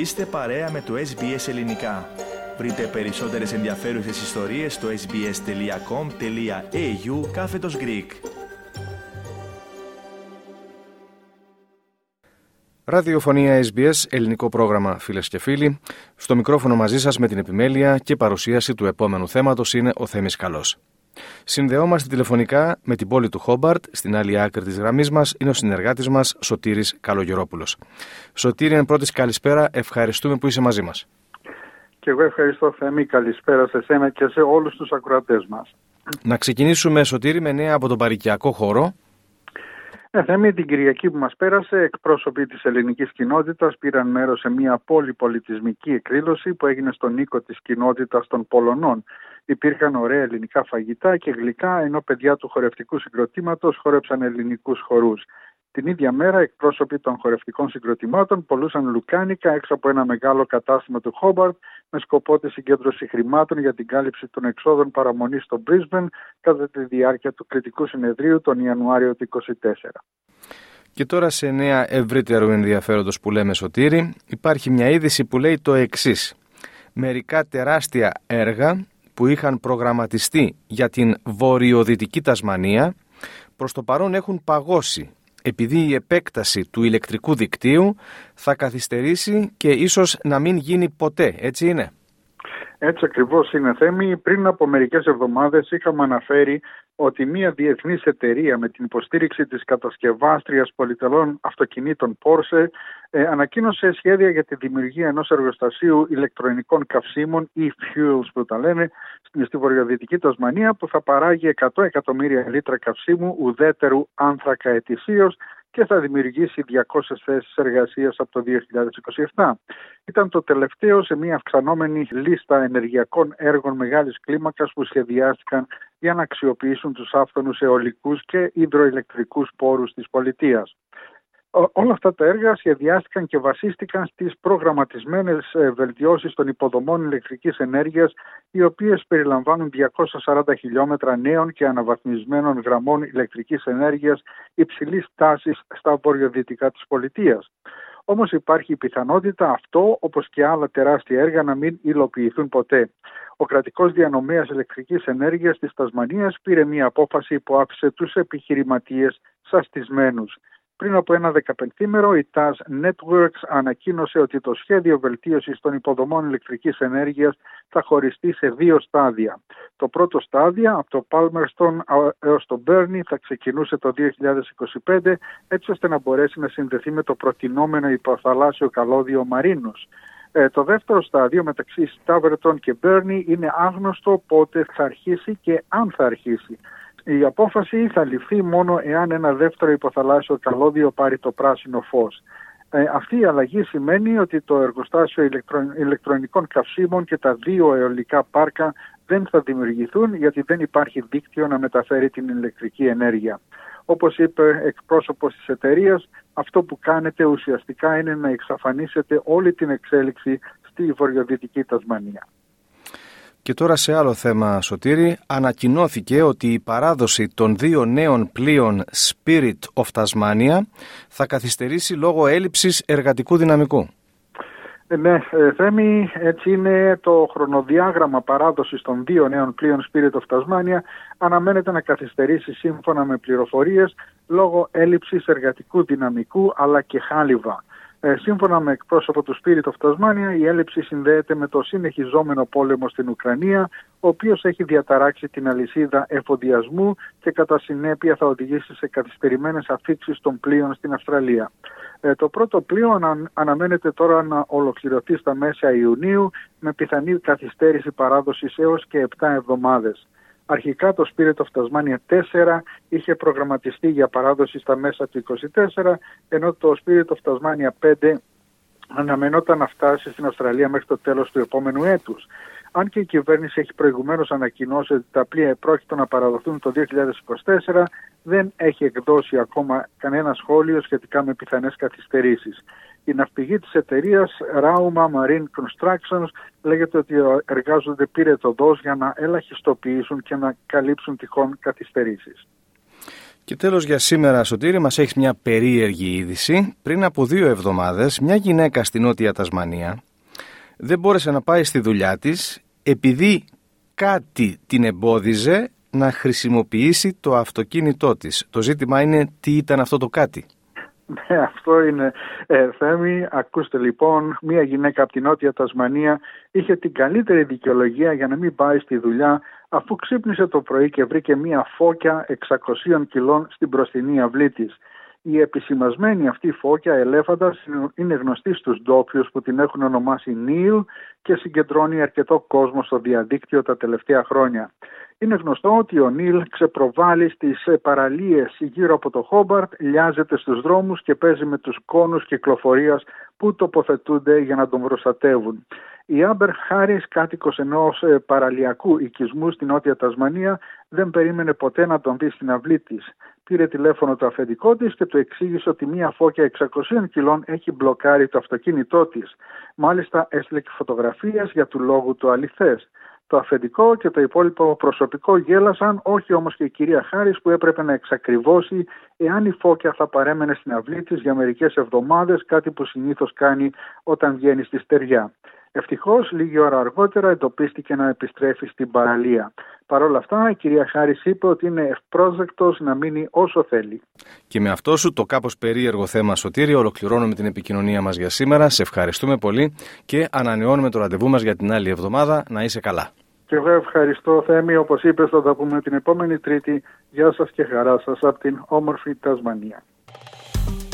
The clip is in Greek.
Είστε παρέα με το SBS Ελληνικά. Βρείτε περισσότερες ενδιαφέρουσες ιστορίες στο sbs.com.au κάθετος Greek. Ραδιοφωνία SBS, ελληνικό πρόγραμμα φίλες και φίλοι. Στο μικρόφωνο μαζί σας με την επιμέλεια και παρουσίαση του επόμενου θέματος είναι ο Θέμης Καλός. Συνδεόμαστε τηλεφωνικά με την πόλη του Χόμπαρτ, στην άλλη άκρη της γραμμής μας είναι ο συνεργάτης μας Σωτήρης Καλογερόπουλος. Σωτήρη, εν πρώτης καλησπέρα, ευχαριστούμε που είσαι μαζί μας. Και εγώ ευχαριστώ, Θέμη. Καλησπέρα σε εσένα και σε όλους τους ακροατές μας. Να ξεκινήσουμε, Σωτήρη, με νέα από τον παρικιακό χώρο. Ε, Θέμη, την Κυριακή που μας πέρασε, εκπρόσωποι της ελληνικής κοινότητας πήραν μέρος σε μια πολυπολιτισμική εκδήλωση που έγινε στον οίκο της κοινότητας των Πολωνών υπήρχαν ωραία ελληνικά φαγητά και γλυκά, ενώ παιδιά του χορευτικού συγκροτήματος χόρεψαν ελληνικούς χορούς. Την ίδια μέρα, εκπρόσωποι των χορευτικών συγκροτημάτων πολλούσαν λουκάνικα έξω από ένα μεγάλο κατάστημα του Χόμπαρτ με σκοπό τη συγκέντρωση χρημάτων για την κάλυψη των εξόδων παραμονής στο Brisbane κατά τη διάρκεια του κριτικού συνεδρίου τον Ιανουάριο του 2024. Και τώρα σε νέα ευρύτερου ενδιαφέροντος που λέμε Σωτήρη υπάρχει μια είδηση που λέει το εξής. Μερικά τεράστια έργα που είχαν προγραμματιστεί για την βορειοδυτική Τασμανία προς το παρόν έχουν παγώσει επειδή η επέκταση του ηλεκτρικού δικτύου θα καθυστερήσει και ίσως να μην γίνει ποτέ, έτσι είναι; Έτσι ακριβώς είναι Θέμη. Πριν από μερικές εβδομάδες είχαμε αναφέρει ότι μια διεθνής εταιρεία με την υποστήριξη της κατασκευάστριας πολυτελών αυτοκινήτων Porsche ε, ανακοίνωσε σχέδια για τη δημιουργία ενός εργοστασίου ηλεκτρονικών καυσίμων e-fuels που τα λένε στη βορειοδυτική Τασμανία που θα παράγει 100 εκατομμύρια λίτρα καυσίμου ουδέτερου άνθρακα ετησίως και θα δημιουργήσει 200 θέσεις εργασίας από το 2027. Ήταν το τελευταίο σε μια αυξανόμενη λίστα ενεργειακών έργων μεγάλης κλίμακας που σχεδιάστηκαν για να αξιοποιήσουν τους άφθονους αιωλικούς και υδροηλεκτρικούς πόρους της πολιτείας όλα αυτά τα έργα σχεδιάστηκαν και βασίστηκαν στις προγραμματισμένες ε, βελτιώσεις των υποδομών ηλεκτρικής ενέργειας οι οποίες περιλαμβάνουν 240 χιλιόμετρα νέων και αναβαθμισμένων γραμμών ηλεκτρικής ενέργειας υψηλής τάσης στα βορειοδυτικά της πολιτείας. Όμως υπάρχει η πιθανότητα αυτό, όπως και άλλα τεράστια έργα, να μην υλοποιηθούν ποτέ. Ο κρατικός διανομέας ηλεκτρικής ενέργειας της Τασμανίας πήρε μια απόφαση που άφησε τους επιχειρηματίες σαστισμένους. Πριν από ένα δεκαπενθήμερο, η TAS Networks ανακοίνωσε ότι το σχέδιο βελτίωσης των υποδομών ηλεκτρικής ενέργειας θα χωριστεί σε δύο στάδια. Το πρώτο στάδιο, από το Palmerston έως το Burnley, θα ξεκινούσε το 2025, έτσι ώστε να μπορέσει να συνδεθεί με το προτινόμενο υποθαλάσσιο καλώδιο Μαρίνος. Ε, το δεύτερο στάδιο μεταξύ Στάβερτον και Μπέρνι είναι άγνωστο πότε θα αρχίσει και αν θα αρχίσει. Η απόφαση θα ληφθεί μόνο εάν ένα δεύτερο υποθαλάσσιο καλώδιο πάρει το πράσινο φως. Ε, αυτή η αλλαγή σημαίνει ότι το εργοστάσιο ηλεκτρονικών καυσίμων και τα δύο αιωλικά πάρκα δεν θα δημιουργηθούν γιατί δεν υπάρχει δίκτυο να μεταφέρει την ηλεκτρική ενέργεια. Όπως είπε εκπρόσωπος της εταιρείας, αυτό που κάνετε ουσιαστικά είναι να εξαφανίσετε όλη την εξέλιξη στη βορειοδυτική Τασμανία. Και τώρα σε άλλο θέμα, Σωτήρη, ανακοινώθηκε ότι η παράδοση των δύο νέων πλοίων Spirit of Tasmania θα καθυστερήσει λόγω έλλειψης εργατικού δυναμικού. Ε, ναι, ε, Θέμη, έτσι είναι το χρονοδιάγραμμα παράδοσης των δύο νέων πλοίων Spirit of Tasmania αναμένεται να καθυστερήσει σύμφωνα με πληροφορίες λόγω έλλειψης εργατικού δυναμικού αλλά και χάλιβα. Ε, σύμφωνα με εκπρόσωπο του Spirit of Tasmania, η έλλειψη συνδέεται με το συνεχιζόμενο πόλεμο στην Ουκρανία, ο οποίος έχει διαταράξει την αλυσίδα εφοδιασμού και κατά συνέπεια θα οδηγήσει σε καθυστερημένες αφήξεις των πλοίων στην Αυστραλία. Ε, το πρώτο πλοίο ανα, αναμένεται τώρα να ολοκληρωθεί στα μέσα Ιουνίου με πιθανή καθυστέρηση παράδοσης έως και 7 εβδομάδες. Αρχικά το Spirit of Tasmania 4 είχε προγραμματιστεί για παράδοση στα μέσα του 24, ενώ το Spirit of Tasmania 5 αναμενόταν να φτάσει στην Αυστραλία μέχρι το τέλος του επόμενου έτους. Αν και η κυβέρνηση έχει προηγουμένως ανακοινώσει ότι τα πλοία επρόκειτο να παραδοθούν το 2024, δεν έχει εκδώσει ακόμα κανένα σχόλιο σχετικά με πιθανές καθυστερήσεις. Η ναυπηγή της εταιρείας Rauma Marine Constructions λέγεται ότι εργάζονται πύρετο δός για να ελαχιστοποιήσουν και να καλύψουν τυχόν καθυστερήσεις. Και τέλος για σήμερα Σωτήρη μας έχεις μια περίεργη είδηση. Πριν από δύο εβδομάδες μια γυναίκα στη Νότια Τασμανία δεν μπόρεσε να πάει στη δουλειά της επειδή κάτι την εμπόδιζε να χρησιμοποιήσει το αυτοκίνητό της. Το ζήτημα είναι τι ήταν αυτό το κάτι. Ναι, αυτό είναι ε, Θέμη. Ακούστε λοιπόν, μία γυναίκα από την Νότια Τασμανία είχε την καλύτερη δικαιολογία για να μην πάει στη δουλειά αφού ξύπνησε το πρωί και βρήκε μία φώκια 600 κιλών στην μπροστινή αυλή της. Η επισημασμένη αυτή φώκια ελέφαντας είναι γνωστή στους ντόπιους που την έχουν ονομάσει Νίλ και συγκεντρώνει αρκετό κόσμο στο διαδίκτυο τα τελευταία χρόνια. Είναι γνωστό ότι ο Νίλ ξεπροβάλλει στις παραλίες γύρω από το Χόμπαρτ, λιάζεται στους δρόμους και παίζει με τους κόνους κυκλοφορίας που τοποθετούνται για να τον προστατεύουν. Η Άμπερ Χάρη, κάτοικος ενός ε, παραλιακού οικισμού στην Νότια Τασμανία, δεν περίμενε ποτέ να τον δει στην αυλή της. Πήρε τηλέφωνο το αφεντικό της και του εξήγησε ότι μία φώκια 600 κιλών έχει μπλοκάρει το αυτοκίνητό της. Μάλιστα έστειλε και φωτογραφίες για του λόγου του αληθές. Το αφεντικό και το υπόλοιπο προσωπικό γέλασαν, όχι όμως και η κυρία Χάρης που έπρεπε να εξακριβώσει εάν η φώκια θα παρέμενε στην αυλή της για μερικές εβδομάδες, κάτι που συνήθως κάνει όταν βγαίνει στη στεριά. Ευτυχώς, λίγη ώρα αργότερα εντοπίστηκε να επιστρέφει στην παραλία. Παρ' όλα αυτά, η κυρία Χάρη είπε ότι είναι ευπρόσδεκτος να μείνει όσο θέλει. Και με αυτό σου το κάπως περίεργο θέμα, Σωτήρη, ολοκληρώνουμε την επικοινωνία μας για σήμερα. Σε ευχαριστούμε πολύ και ανανεώνουμε το ραντεβού μας για την άλλη εβδομάδα. Να είσαι καλά. Και εγώ ευχαριστώ, Θέμη. Όπως είπες, θα τα πούμε την επόμενη Τρίτη. Γεια σας και χαρά σας από την όμορφη Τασμανία.